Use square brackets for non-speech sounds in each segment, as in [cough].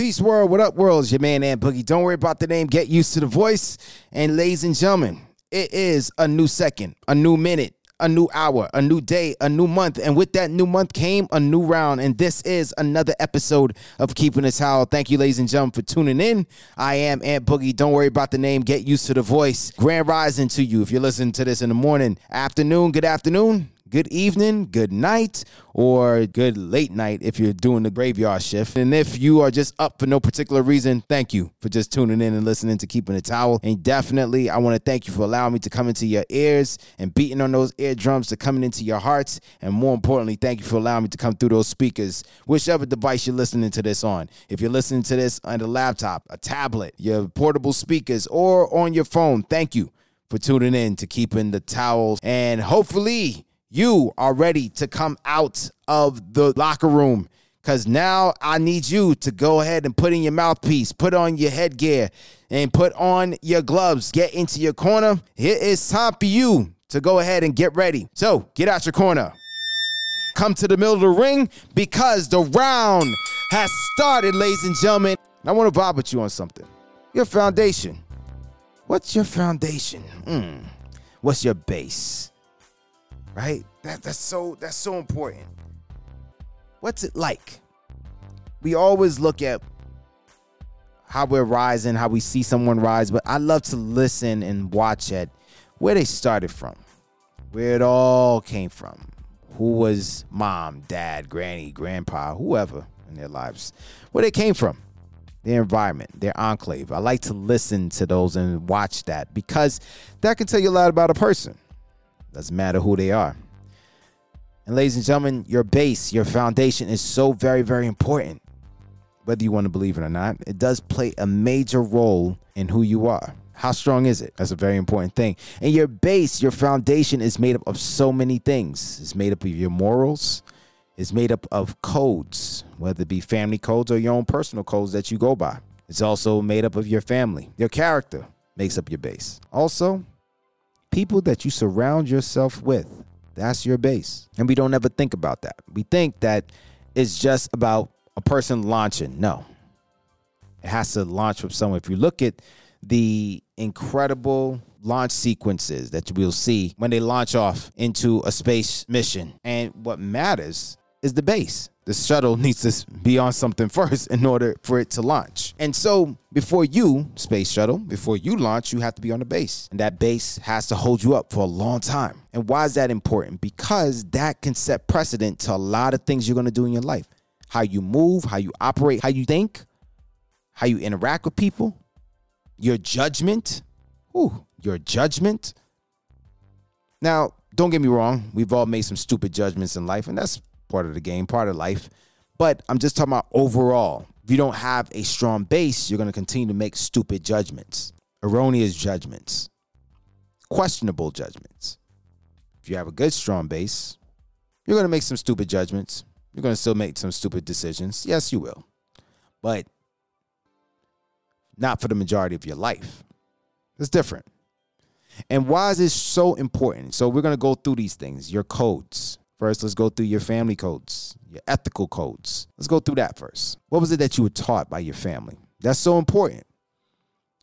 Peace world, what up world? It's your man Ant Boogie. Don't worry about the name, get used to the voice. And ladies and gentlemen, it is a new second, a new minute, a new hour, a new day, a new month. And with that new month came a new round. And this is another episode of Keeping It Towel. Thank you, ladies and gentlemen, for tuning in. I am Ant Boogie. Don't worry about the name. Get used to the voice. Grand rising to you. If you're listening to this in the morning, afternoon, good afternoon good evening, good night, or good late night if you're doing the graveyard shift. And if you are just up for no particular reason, thank you for just tuning in and listening to Keeping the Towel. And definitely, I want to thank you for allowing me to come into your ears and beating on those eardrums to coming into your hearts. And more importantly, thank you for allowing me to come through those speakers, whichever device you're listening to this on. If you're listening to this on a laptop, a tablet, your portable speakers, or on your phone, thank you for tuning in to Keeping the Towels. And hopefully, you are ready to come out of the locker room because now I need you to go ahead and put in your mouthpiece, put on your headgear, and put on your gloves. Get into your corner. It is time for you to go ahead and get ready. So get out your corner. Come to the middle of the ring because the round has started, ladies and gentlemen. I want to vibe with you on something. Your foundation. What's your foundation? Mm. What's your base? Right? That, that's so that's so important. What's it like? We always look at how we're rising, how we see someone rise, but I love to listen and watch at where they started from, where it all came from. Who was mom, dad, granny, grandpa, whoever in their lives, where they came from, their environment, their enclave. I like to listen to those and watch that because that can tell you a lot about a person. Doesn't matter who they are. And ladies and gentlemen, your base, your foundation is so very, very important. Whether you want to believe it or not, it does play a major role in who you are. How strong is it? That's a very important thing. And your base, your foundation is made up of so many things. It's made up of your morals, it's made up of codes, whether it be family codes or your own personal codes that you go by. It's also made up of your family. Your character makes up your base. Also, people that you surround yourself with. That's your base. And we don't ever think about that. We think that it's just about a person launching. No, it has to launch from somewhere. If you look at the incredible launch sequences that we'll see when they launch off into a space mission, and what matters is the base the shuttle needs to be on something first in order for it to launch. And so, before you, space shuttle, before you launch, you have to be on the base. And that base has to hold you up for a long time. And why is that important? Because that can set precedent to a lot of things you're going to do in your life how you move, how you operate, how you think, how you interact with people, your judgment. Ooh, your judgment. Now, don't get me wrong, we've all made some stupid judgments in life, and that's part of the game, part of life. But I'm just talking about overall. If you don't have a strong base, you're going to continue to make stupid judgments, erroneous judgments, questionable judgments. If you have a good, strong base, you're going to make some stupid judgments. You're going to still make some stupid decisions. Yes, you will. But not for the majority of your life. It's different. And why is this so important? So we're going to go through these things, your codes, First, let's go through your family codes, your ethical codes. Let's go through that first. What was it that you were taught by your family? That's so important.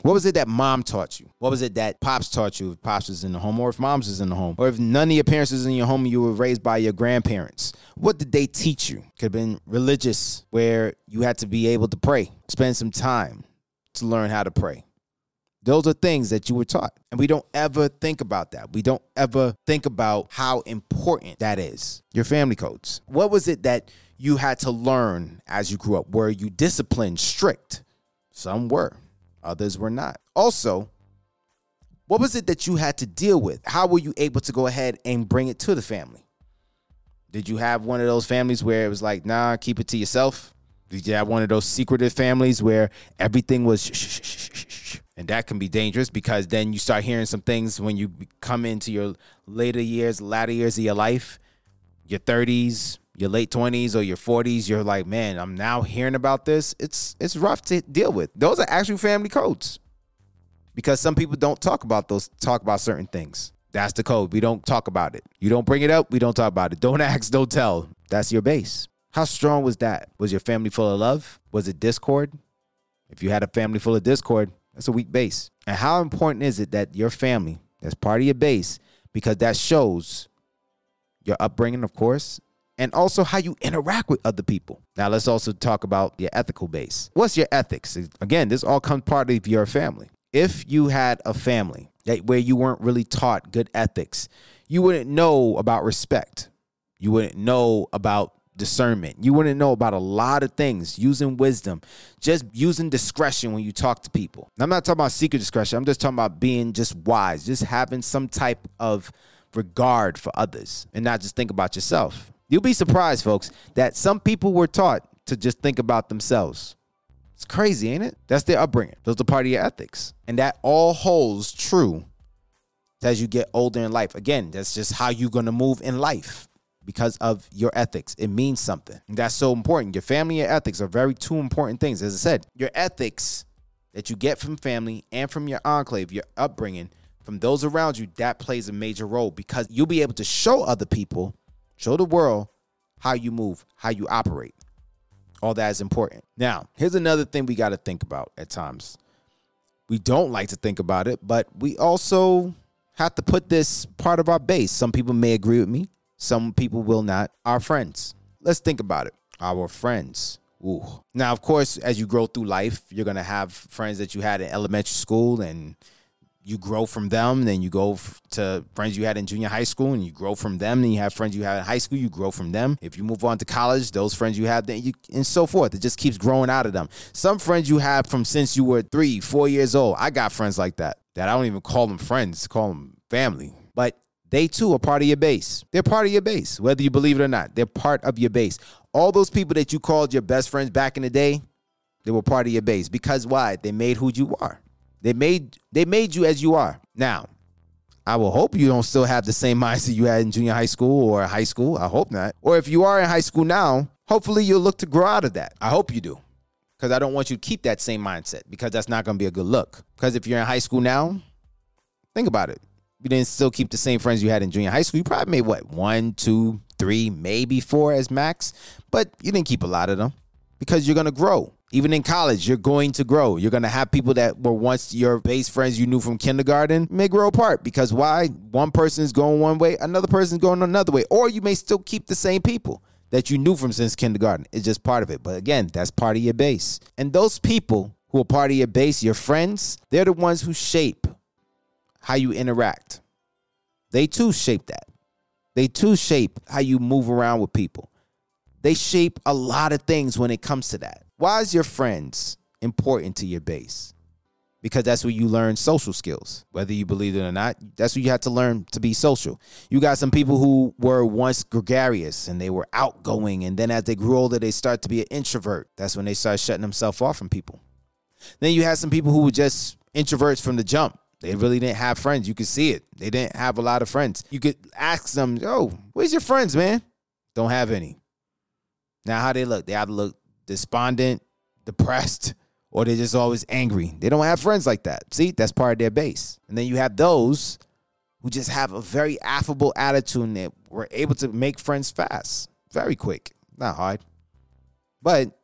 What was it that mom taught you? What was it that pops taught you if pops was in the home or if mom's was in the home? Or if none of your parents was in your home you were raised by your grandparents? What did they teach you? Could have been religious, where you had to be able to pray, spend some time to learn how to pray. Those are things that you were taught. And we don't ever think about that. We don't ever think about how important that is. Your family codes. What was it that you had to learn as you grew up? Were you disciplined, strict? Some were, others were not. Also, what was it that you had to deal with? How were you able to go ahead and bring it to the family? Did you have one of those families where it was like, nah, keep it to yourself? Did you have one of those secretive families where everything was shh, shh, shh, and that can be dangerous because then you start hearing some things when you come into your later years, latter years of your life, your 30s, your late 20s or your 40s, you're like, man, I'm now hearing about this. It's it's rough to deal with. Those are actual family codes. Because some people don't talk about those talk about certain things. That's the code. We don't talk about it. You don't bring it up, we don't talk about it. Don't [laughs] ask, don't tell. That's your base. How strong was that? Was your family full of love? Was it discord? If you had a family full of discord, that's a weak base. And how important is it that your family, that's part of your base, because that shows your upbringing, of course, and also how you interact with other people. Now, let's also talk about your ethical base. What's your ethics? Again, this all comes part of your family. If you had a family that where you weren't really taught good ethics, you wouldn't know about respect. You wouldn't know about discernment. You want to know about a lot of things, using wisdom, just using discretion when you talk to people. I'm not talking about secret discretion. I'm just talking about being just wise, just having some type of regard for others and not just think about yourself. You'll be surprised, folks, that some people were taught to just think about themselves. It's crazy, ain't it? That's their upbringing. Those are part of your ethics. And that all holds true as you get older in life. Again, that's just how you're going to move in life because of your ethics. It means something. That's so important. Your family and ethics are very two important things. As I said, your ethics that you get from family and from your enclave, your upbringing, from those around you, that plays a major role because you'll be able to show other people, show the world how you move, how you operate. All that is important. Now, here's another thing we got to think about at times. We don't like to think about it, but we also have to put this part of our base. Some people may agree with me, some people will not. Our friends. Let's think about it. Our friends. Ooh. Now, of course, as you grow through life, you're going to have friends that you had in elementary school and you grow from them. Then you go to friends you had in junior high school and you grow from them. Then you have friends you had in high school, you grow from them. If you move on to college, those friends you have, then you, and so forth. It just keeps growing out of them. Some friends you have from since you were three, four years old. I got friends like that, that I don't even call them friends, call them family. But they too are part of your base. They're part of your base, whether you believe it or not. They're part of your base. All those people that you called your best friends back in the day, they were part of your base. Because why? They made who you are. They made they made you as you are. Now, I will hope you don't still have the same mindset you had in junior high school or high school. I hope not. Or if you are in high school now, hopefully you'll look to grow out of that. I hope you do. Because I don't want you to keep that same mindset because that's not going to be a good look. Because if you're in high school now, think about it you didn't still keep the same friends you had in junior high school, you probably made what one, two, three, maybe four as max, but you didn't keep a lot of them because you're gonna grow. Even in college, you're going to grow. You're to have people that were once your base friends you knew from kindergarten may grow apart because why? One person is going one way, another person is going another way. Or you may still keep the same people that you knew from since kindergarten. It's just part of it. But again, that's part of your base. And those people who are part of your base, your friends, they're the ones who shape how you interact. They too shape that. They too shape how you move around with people. They shape a lot of things when it comes to that. Why is your friends important to your base? Because that's where you learn social skills. Whether you believe it or not, that's where you have to learn to be social. You got some people who were once gregarious and they were outgoing, and then as they grew older, they start to be an introvert. That's when they start shutting themselves off from people. Then you have some people who were just introverts from the jump they really didn't have friends. You could see it. They didn't have a lot of friends. You could ask them, "Yo, where's your friends, man?" Don't have any. Now, how they look? They either look despondent, depressed, [laughs] or they're just always angry. They don't have friends like that. See, that's part of their base. And then you have those who just have a very affable attitude and they were able to make friends fast, very quick, not hard. But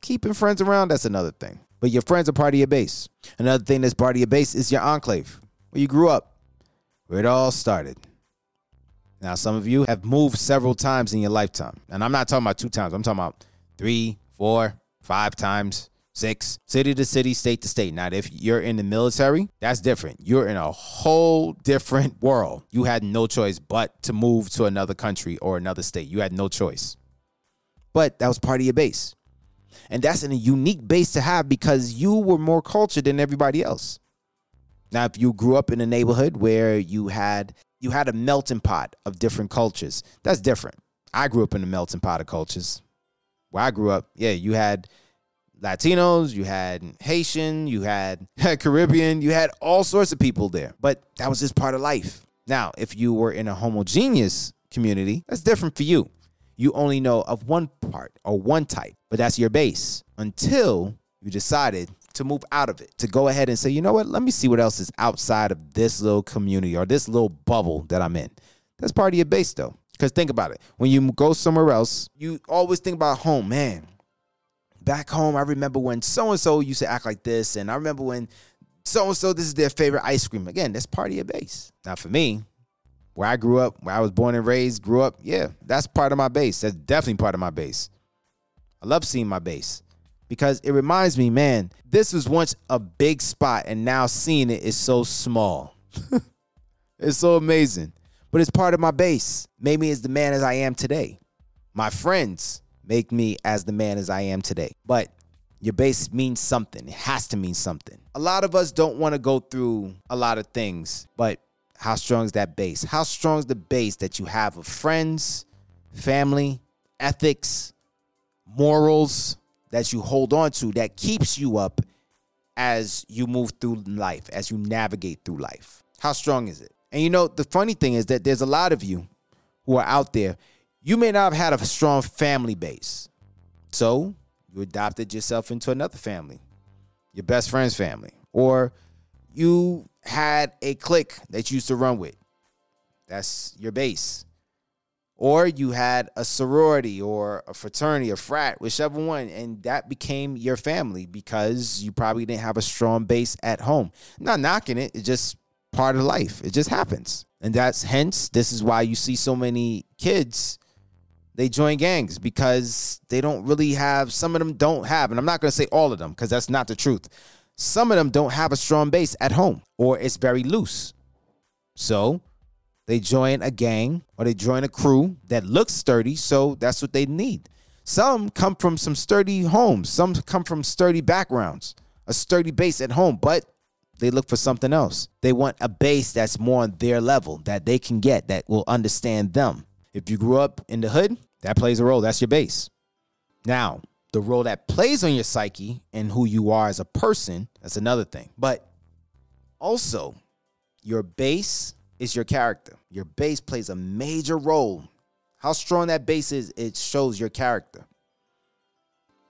keeping friends around, that's another thing but your friends are part of your base. Another thing that's part of your base is your enclave, where you grew up, where it all started. Now, some of you have moved several times in your lifetime. And I'm not talking about two times, I'm talking about three, four, five times, six, city to city, state to state. Now, if you're in the military, that's different. You're in a whole different world. You had no choice but to move to another country or another state. You had no choice. But that was part of your base. And that's a unique base to have because you were more cultured than everybody else. Now, if you grew up in a neighborhood where you had you had a melting pot of different cultures, that's different. I grew up in a melting pot of cultures. Where I grew up, yeah, you had Latinos, you had Haitian, you had [laughs] Caribbean, you had all sorts of people there. But that was just part of life. Now, if you were in a homogeneous community, that's different for you you only know of one part or one type, but that's your base until you decided to move out of it, to go ahead and say, you know what, let me see what else is outside of this little community or this little bubble that I'm in. That's part of your base though. Because think about it. When you go somewhere else, you always think about home, man. Back home, I remember when so and so used to act like this, and I remember when so and so this is their favorite ice cream. Again, that's part of your base. Now, for me, where I grew up, where I was born and raised, grew up, yeah, that's part of my base. That's definitely part of my base. I love seeing my base because it reminds me, man, this was once a big spot, and now seeing it is so small. [laughs] it's so amazing. But it's part of my base. Made me as the man as I am today. My friends make me as the man as I am today. But your base means something. It has to mean something. A lot of us don't want to go through a lot of things, but how strong is that base? How strong is the base that you have of friends, family, ethics, morals, that you hold on to that keeps you up as you move through life, as you navigate through life? How strong is it? And you know, the funny thing is that there's a lot of you who are out there. You may not have had a strong family base. So you adopted yourself into another family, your best friend's family, or you had a clique that you used to run with. That's your base or you had a sorority or a fraternity, a frat, whichever one, and that became your family because you probably didn't have a strong base at home. I'm not knocking it, it's just part of life. It just happens. And that's hence, this is why you see so many kids. They join gangs because they don't really have, some of them don't have, and I'm not gonna say all of them because that's not the truth. Some of them don't have a strong base at home or it's very loose. So they join a gang or they join a crew that looks sturdy, so that's what they need. Some come from some sturdy homes, some come from sturdy backgrounds, a sturdy base at home, but they look for something else. They want a base that's more on their level that they can get that will understand them. If you grew up in the hood, that plays a role. That's your base. Now, the role that plays on your psyche and who you are as a person, that's another thing. But also, your base is your character. Your base plays a major role. How strong that base is, it shows your character.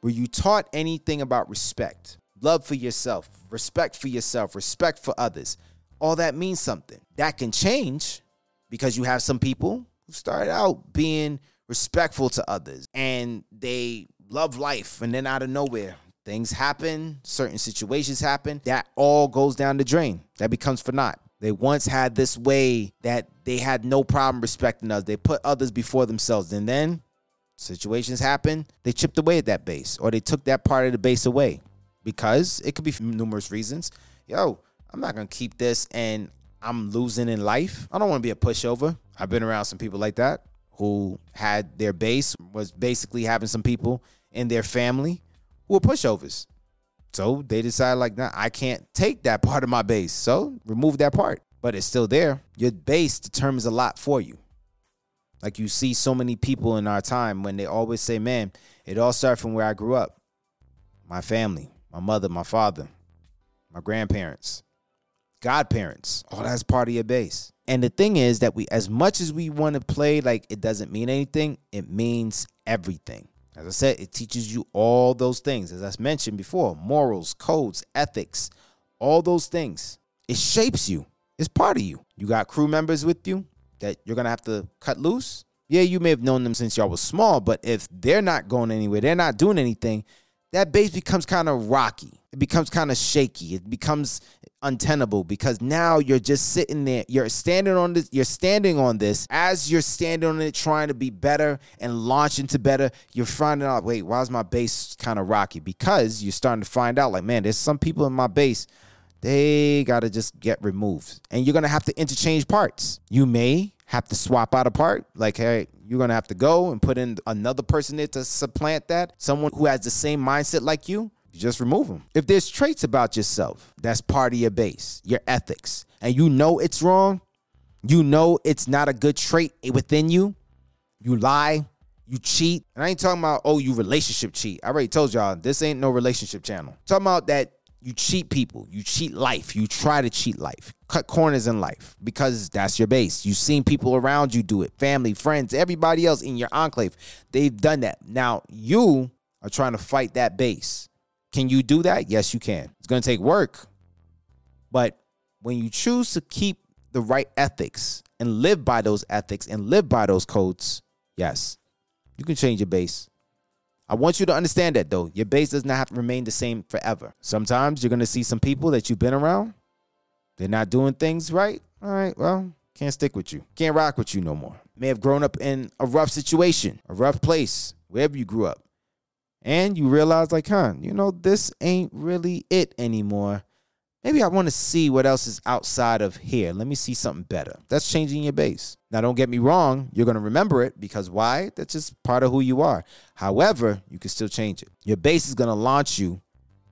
Were you taught anything about respect, love for yourself, respect for yourself, respect for others? All that means something. That can change because you have some people who started out being respectful to others and they love life and then out of nowhere things happen certain situations happen that all goes down the drain that becomes for naught they once had this way that they had no problem respecting us. They put others before themselves. And then situations happen, they chipped away at that base or they took that part of the base away because it could be numerous reasons. Yo, I'm not going to keep this and I'm losing in life. I don't want to be a pushover. I've been around some people like that who had their base was basically having some people in their family who were pushovers. So they decided, like, nah, I can't take that [laughs] part of my base. So remove that part. But it's still there. Your base determines a lot for you. Like you see so many people in our time when they always say, man, it all started from where I grew up. My family, my mother, my father, my grandparents, godparents. All that's part of your base. And the thing is that we, as much as we want to play like it doesn't mean anything, it means everything. As I said, it teaches you all those things. As I mentioned before, morals, codes, ethics, all those things. It shapes you. It's part of you. You got crew members with you that you're gonna have to cut loose. Yeah, you may have known them since y'all was small, but if they're not going anywhere, they're not doing anything, that base becomes kind of rocky. It becomes kind of shaky. It becomes untenable because now you're just sitting there you're standing on this you're standing on this. As you're standing on it trying to be better and launch into better you're finding out wait why is my base kind of rocky? Because you're starting to find out like man there's some people in my base they got to just get removed. And you're going to have to interchange parts. You may have to swap out a part like hey you're going to have to go and put in another person there to supplant that. Someone who has the same mindset like you you just remove them. If there's traits about yourself that's part of your base, your ethics, and you know it's wrong, you know it's not a good trait within you, you lie, you cheat. And I ain't talking about, oh, you relationship cheat. I already told y'all, this ain't no relationship channel. I'm talking about that you cheat people, you cheat life, you try to cheat life, cut corners in life because that's your base. You've seen people around you do it, family, friends, everybody else in your enclave. They've done that. Now you are trying to fight that base. Can you do that? Yes, you can. It's going to take work. But when you choose to keep the right ethics and live by those ethics and live by those codes, yes, you can change your base. I want you to understand that though. Your base does not have to remain the same forever. Sometimes you're going to see some people that you've been around. They're not doing things right. All right, well, can't stick with you. Can't rock with you no more. May have grown up in a rough situation, a rough place, wherever you grew up. And you realize, like, huh, you know, this ain't really it anymore. Maybe I want to see what else is outside of here. Let me see something better. That's changing your base. Now, don't get me wrong. You're going to remember it because why? That's just part of who you are. However, you can still change it. Your base is going to launch you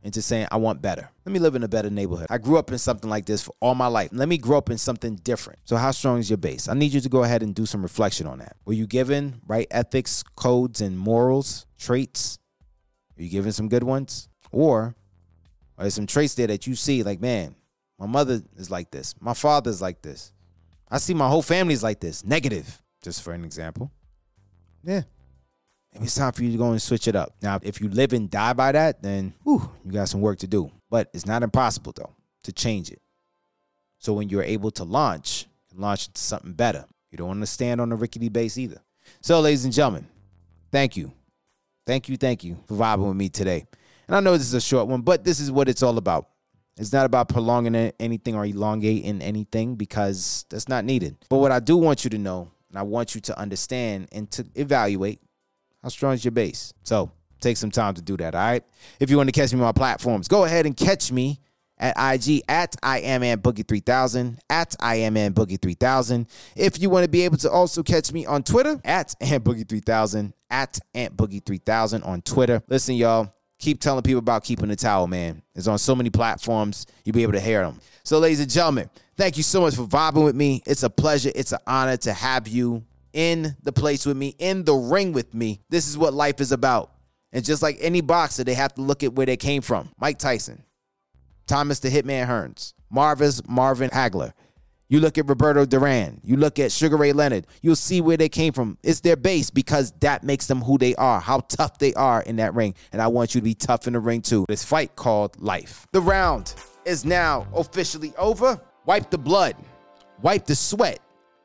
into saying, I want better. Let me live in a better neighborhood. I grew up in something like this for all my life. Let me grow up in something different. So, how strong is your base? I need you to go ahead and do some reflection on that. Were you given right ethics, codes, and morals, traits? Are you giving some good ones? Or are there some traits there that you see, like, man, my mother is like this. My father's like this. I see my whole family's like this. Negative, just for an example. Yeah. Maybe it's time for you to go and switch it up. Now, if you live and die by that, then whew, you got some work to do. But it's not impossible, though, to change it. So when you're able to launch, launch into something better. You don't want to stand on a rickety base either. So, ladies and gentlemen, thank you. Thank you, thank you for vibing with me today. And I know this is a short one, but this is what it's all about. It's not about prolonging anything or elongating anything because that's not needed. But what I do want you to know, and I want you to understand and to evaluate how strong is your base. So take some time to do that, all right? If you want to catch me on my platforms, go ahead and catch me at IG at I am Ant Boogie 3000 at I am Ant Boogie 3000. If you want to be able to also catch me on Twitter at Ant Boogie 3000 at Ant Boogie 3000 on Twitter. Listen, y'all, keep telling people about keeping the towel, man. It's on so many platforms. You'll be able to hear them. So, ladies and gentlemen, thank you so much for vibing with me. It's a pleasure. It's an honor to have you in the place with me, in the ring with me. This is what life is about. And just like any boxer, they have to look at where they came from. Mike Tyson, Thomas the Hitman Hearns, Marvis Marvin Hagler, you look at Roberto Duran, you look at Sugar Ray Leonard, you'll see where they came from. It's their base because that makes them who they are, how tough they are in that ring. And I want you to be tough in the ring too. This fight called life. The round is now officially over. Wipe the blood, wipe the sweat,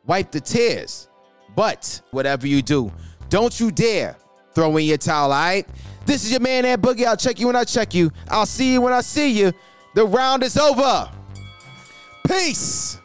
wipe the tears. But whatever you do, don't you dare throw in your towel, all right? This is your man, Ant Boogie. I'll check you when I check you. I'll see you when I see you. The round is over. Peace.